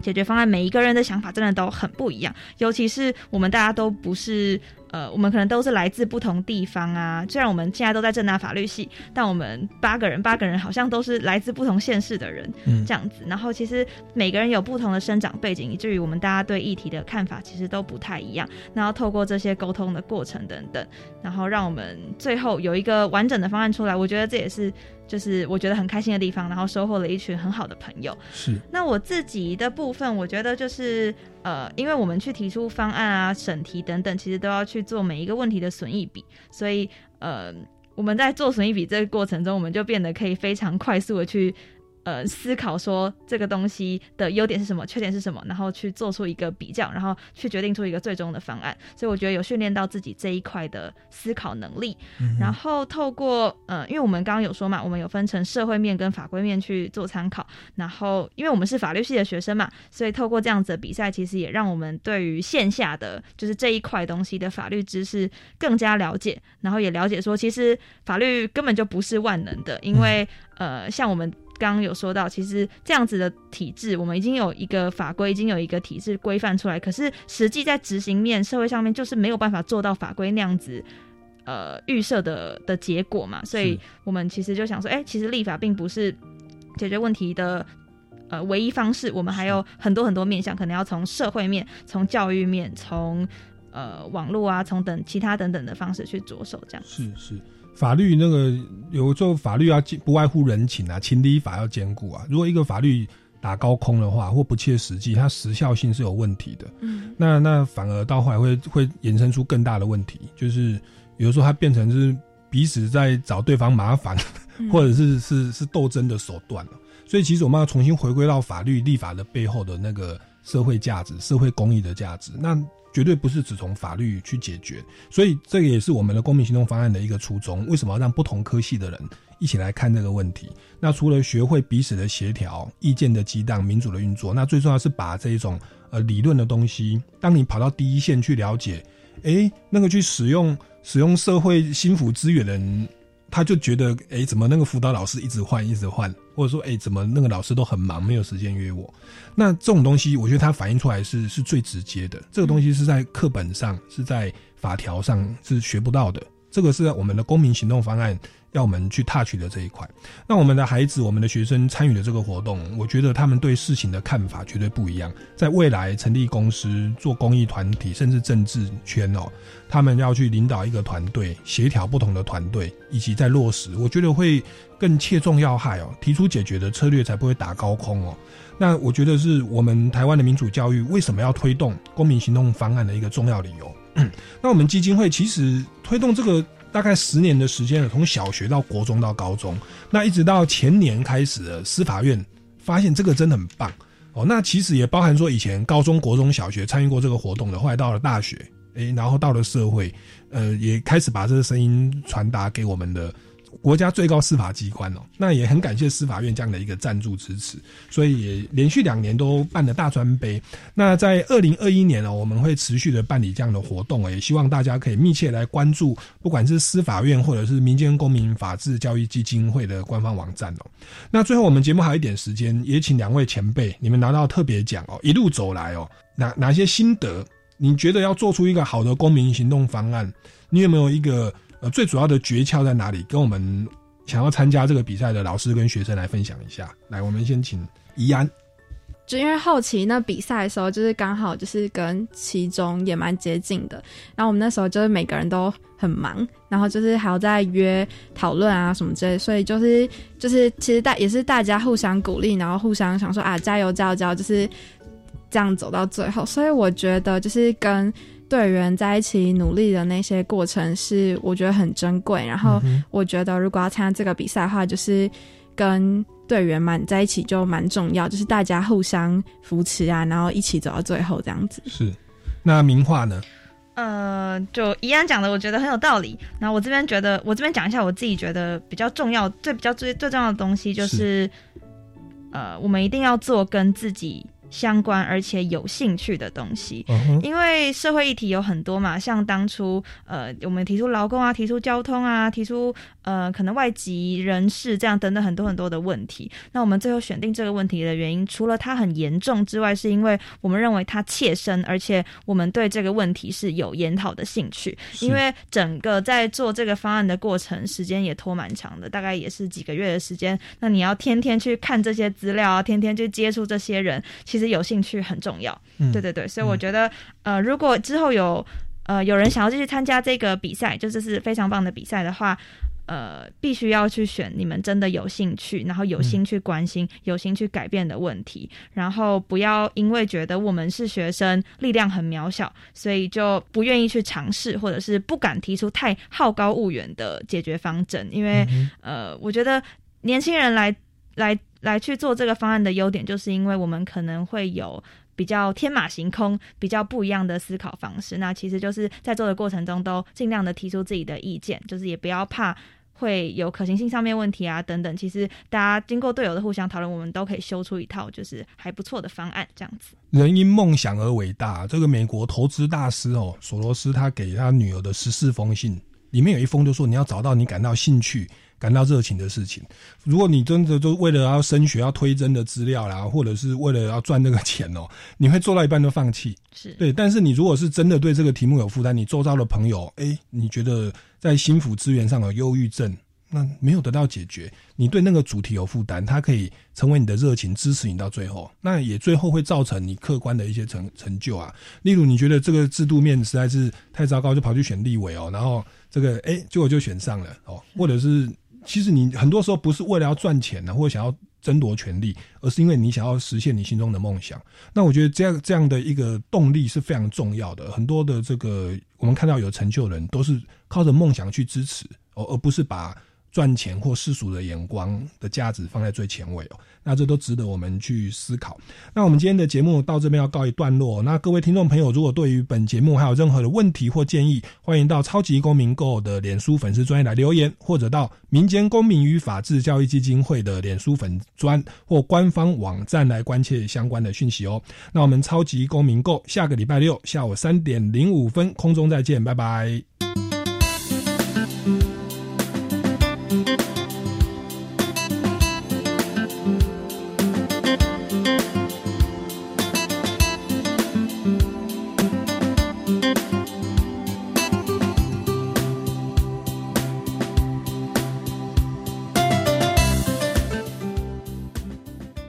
解决方案，每一个人的想法真的都很不一样，尤其是我们大家都不是。呃，我们可能都是来自不同地方啊。虽然我们现在都在正大法律系，但我们八个人，八个人好像都是来自不同县市的人，嗯这样子。然后其实每个人有不同的生长背景，以至于我们大家对议题的看法其实都不太一样。然后透过这些沟通的过程等等，然后让我们最后有一个完整的方案出来。我觉得这也是就是我觉得很开心的地方。然后收获了一群很好的朋友。是。那我自己的部分，我觉得就是呃，因为我们去提出方案啊、审题等等，其实都要去。做每一个问题的损益比，所以呃，我们在做损益比这个过程中，我们就变得可以非常快速的去。呃，思考说这个东西的优点是什么，缺点是什么，然后去做出一个比较，然后去决定出一个最终的方案。所以我觉得有训练到自己这一块的思考能力。然后透过呃，因为我们刚刚有说嘛，我们有分成社会面跟法规面去做参考。然后因为我们是法律系的学生嘛，所以透过这样子的比赛，其实也让我们对于线下的就是这一块东西的法律知识更加了解。然后也了解说，其实法律根本就不是万能的，因为呃，像我们。刚刚有说到，其实这样子的体制，我们已经有一个法规，已经有一个体制规范出来。可是实际在执行面，社会上面就是没有办法做到法规那样子，呃，预设的的结果嘛。所以我们其实就想说，哎，其实立法并不是解决问题的呃唯一方式，我们还有很多很多面向，可能要从社会面、从教育面、从呃网络啊、从等其他等等的方式去着手，这样是是。法律那个有时候法律要不外乎人情啊，情理法要兼顾啊。如果一个法律打高空的话，或不切实际，它时效性是有问题的。嗯，那那反而到后来会会衍生出更大的问题，就是有时候它变成是彼此在找对方麻烦，嗯 或者是是是斗争的手段了。所以其实我们要重新回归到法律立法的背后的那个社会价值、社会公益的价值，那绝对不是只从法律去解决。所以这个也是我们的公民行动方案的一个初衷。为什么要让不同科系的人一起来看这个问题？那除了学会彼此的协调、意见的激荡、民主的运作，那最重要是把这一种呃理论的东西，当你跑到第一线去了解，诶，那个去使用使用社会心辅资源的人。他就觉得，哎，怎么那个辅导老师一直换，一直换，或者说，哎，怎么那个老师都很忙，没有时间约我？那这种东西，我觉得他反映出来是是最直接的。这个东西是在课本上，是在法条上是学不到的。这个是我们的公民行动方案要我们去 touch 的这一块。那我们的孩子、我们的学生参与的这个活动，我觉得他们对事情的看法绝对不一样。在未来成立公司、做公益团体，甚至政治圈哦，他们要去领导一个团队，协调不同的团队，以及在落实，我觉得会更切中要害哦，提出解决的策略才不会打高空哦。那我觉得是我们台湾的民主教育为什么要推动公民行动方案的一个重要理由。那我们基金会其实推动这个大概十年的时间了，从小学到国中到高中，那一直到前年开始司法院发现这个真的很棒哦。那其实也包含说以前高中国中小学参与过这个活动的，后来到了大学，诶，然后到了社会，呃，也开始把这个声音传达给我们的。国家最高司法机关哦，那也很感谢司法院这样的一个赞助支持，所以也连续两年都办了大专杯。那在二零二一年哦，我们会持续的办理这样的活动，也希望大家可以密切来关注，不管是司法院或者是民间公民法治教育基金会的官方网站哦。那最后我们节目还有一点时间，也请两位前辈，你们拿到特别奖哦，一路走来哦，哪哪些心得？你觉得要做出一个好的公民行动方案，你有没有一个？呃，最主要的诀窍在哪里？跟我们想要参加这个比赛的老师跟学生来分享一下。来，我们先请怡安。就因为后期那比赛的时候，就是刚好就是跟其中也蛮接近的，然后我们那时候就是每个人都很忙，然后就是还要在约讨论啊什么之类，所以就是就是其实大也是大家互相鼓励，然后互相想说啊加油加油加油，就是这样走到最后。所以我觉得就是跟。队员在一起努力的那些过程是我觉得很珍贵，然后我觉得如果要参加这个比赛的话，就是跟队员们在一起就蛮重要，就是大家互相扶持啊，然后一起走到最后这样子。是，那名画呢？呃，就怡安讲的，我觉得很有道理。那我这边觉得，我这边讲一下我自己觉得比较重要、最比较最最重要的东西，就是呃，我们一定要做跟自己。相关而且有兴趣的东西，因为社会议题有很多嘛，像当初呃，我们提出劳工啊，提出交通啊，提出呃，可能外籍人士这样等等很多很多的问题。那我们最后选定这个问题的原因，除了它很严重之外，是因为我们认为它切身，而且我们对这个问题是有研讨的兴趣。因为整个在做这个方案的过程，时间也拖蛮长的，大概也是几个月的时间。那你要天天去看这些资料啊，天天去接触这些人，其实。有兴趣很重要，对对对，所以我觉得，呃，如果之后有呃有人想要继续参加这个比赛，就这是非常棒的比赛的话，呃，必须要去选你们真的有兴趣，然后有心去关心、有心去改变的问题，然后不要因为觉得我们是学生，力量很渺小，所以就不愿意去尝试，或者是不敢提出太好高骛远的解决方针，因为呃，我觉得年轻人来来。来去做这个方案的优点，就是因为我们可能会有比较天马行空、比较不一样的思考方式。那其实就是在做的过程中，都尽量的提出自己的意见，就是也不要怕会有可行性上面问题啊等等。其实大家经过队友的互相讨论，我们都可以修出一套就是还不错的方案。这样子，人因梦想而伟大。这个美国投资大师哦，索罗斯他给他女儿的十四封信，里面有一封就说：你要找到你感到兴趣。感到热情的事情，如果你真的就为了要升学、要推真的资料啦，或者是为了要赚那个钱哦，你会做到一半都放弃。是对，但是你如果是真的对这个题目有负担，你周遭的朋友，哎，你觉得在心腹资源上有忧郁症，那没有得到解决，你对那个主题有负担，它可以成为你的热情，支持你到最后，那也最后会造成你客观的一些成成就啊。例如，你觉得这个制度面实在是太糟糕，就跑去选立委哦，然后这个哎，结果就选上了哦，或者是。其实你很多时候不是为了要赚钱呢，或者想要争夺权利，而是因为你想要实现你心中的梦想。那我觉得这样这样的一个动力是非常重要的。很多的这个我们看到有成就的人，都是靠着梦想去支持，而而不是把。赚钱或世俗的眼光的价值放在最前位哦，那这都值得我们去思考。那我们今天的节目到这边要告一段落。那各位听众朋友，如果对于本节目还有任何的问题或建议，欢迎到超级公民购的脸书粉丝专业来留言，或者到民间公民与法治教育基金会的脸书粉专或官方网站来关切相关的讯息哦。那我们超级公民购下个礼拜六下午三点零五分空中再见，拜拜。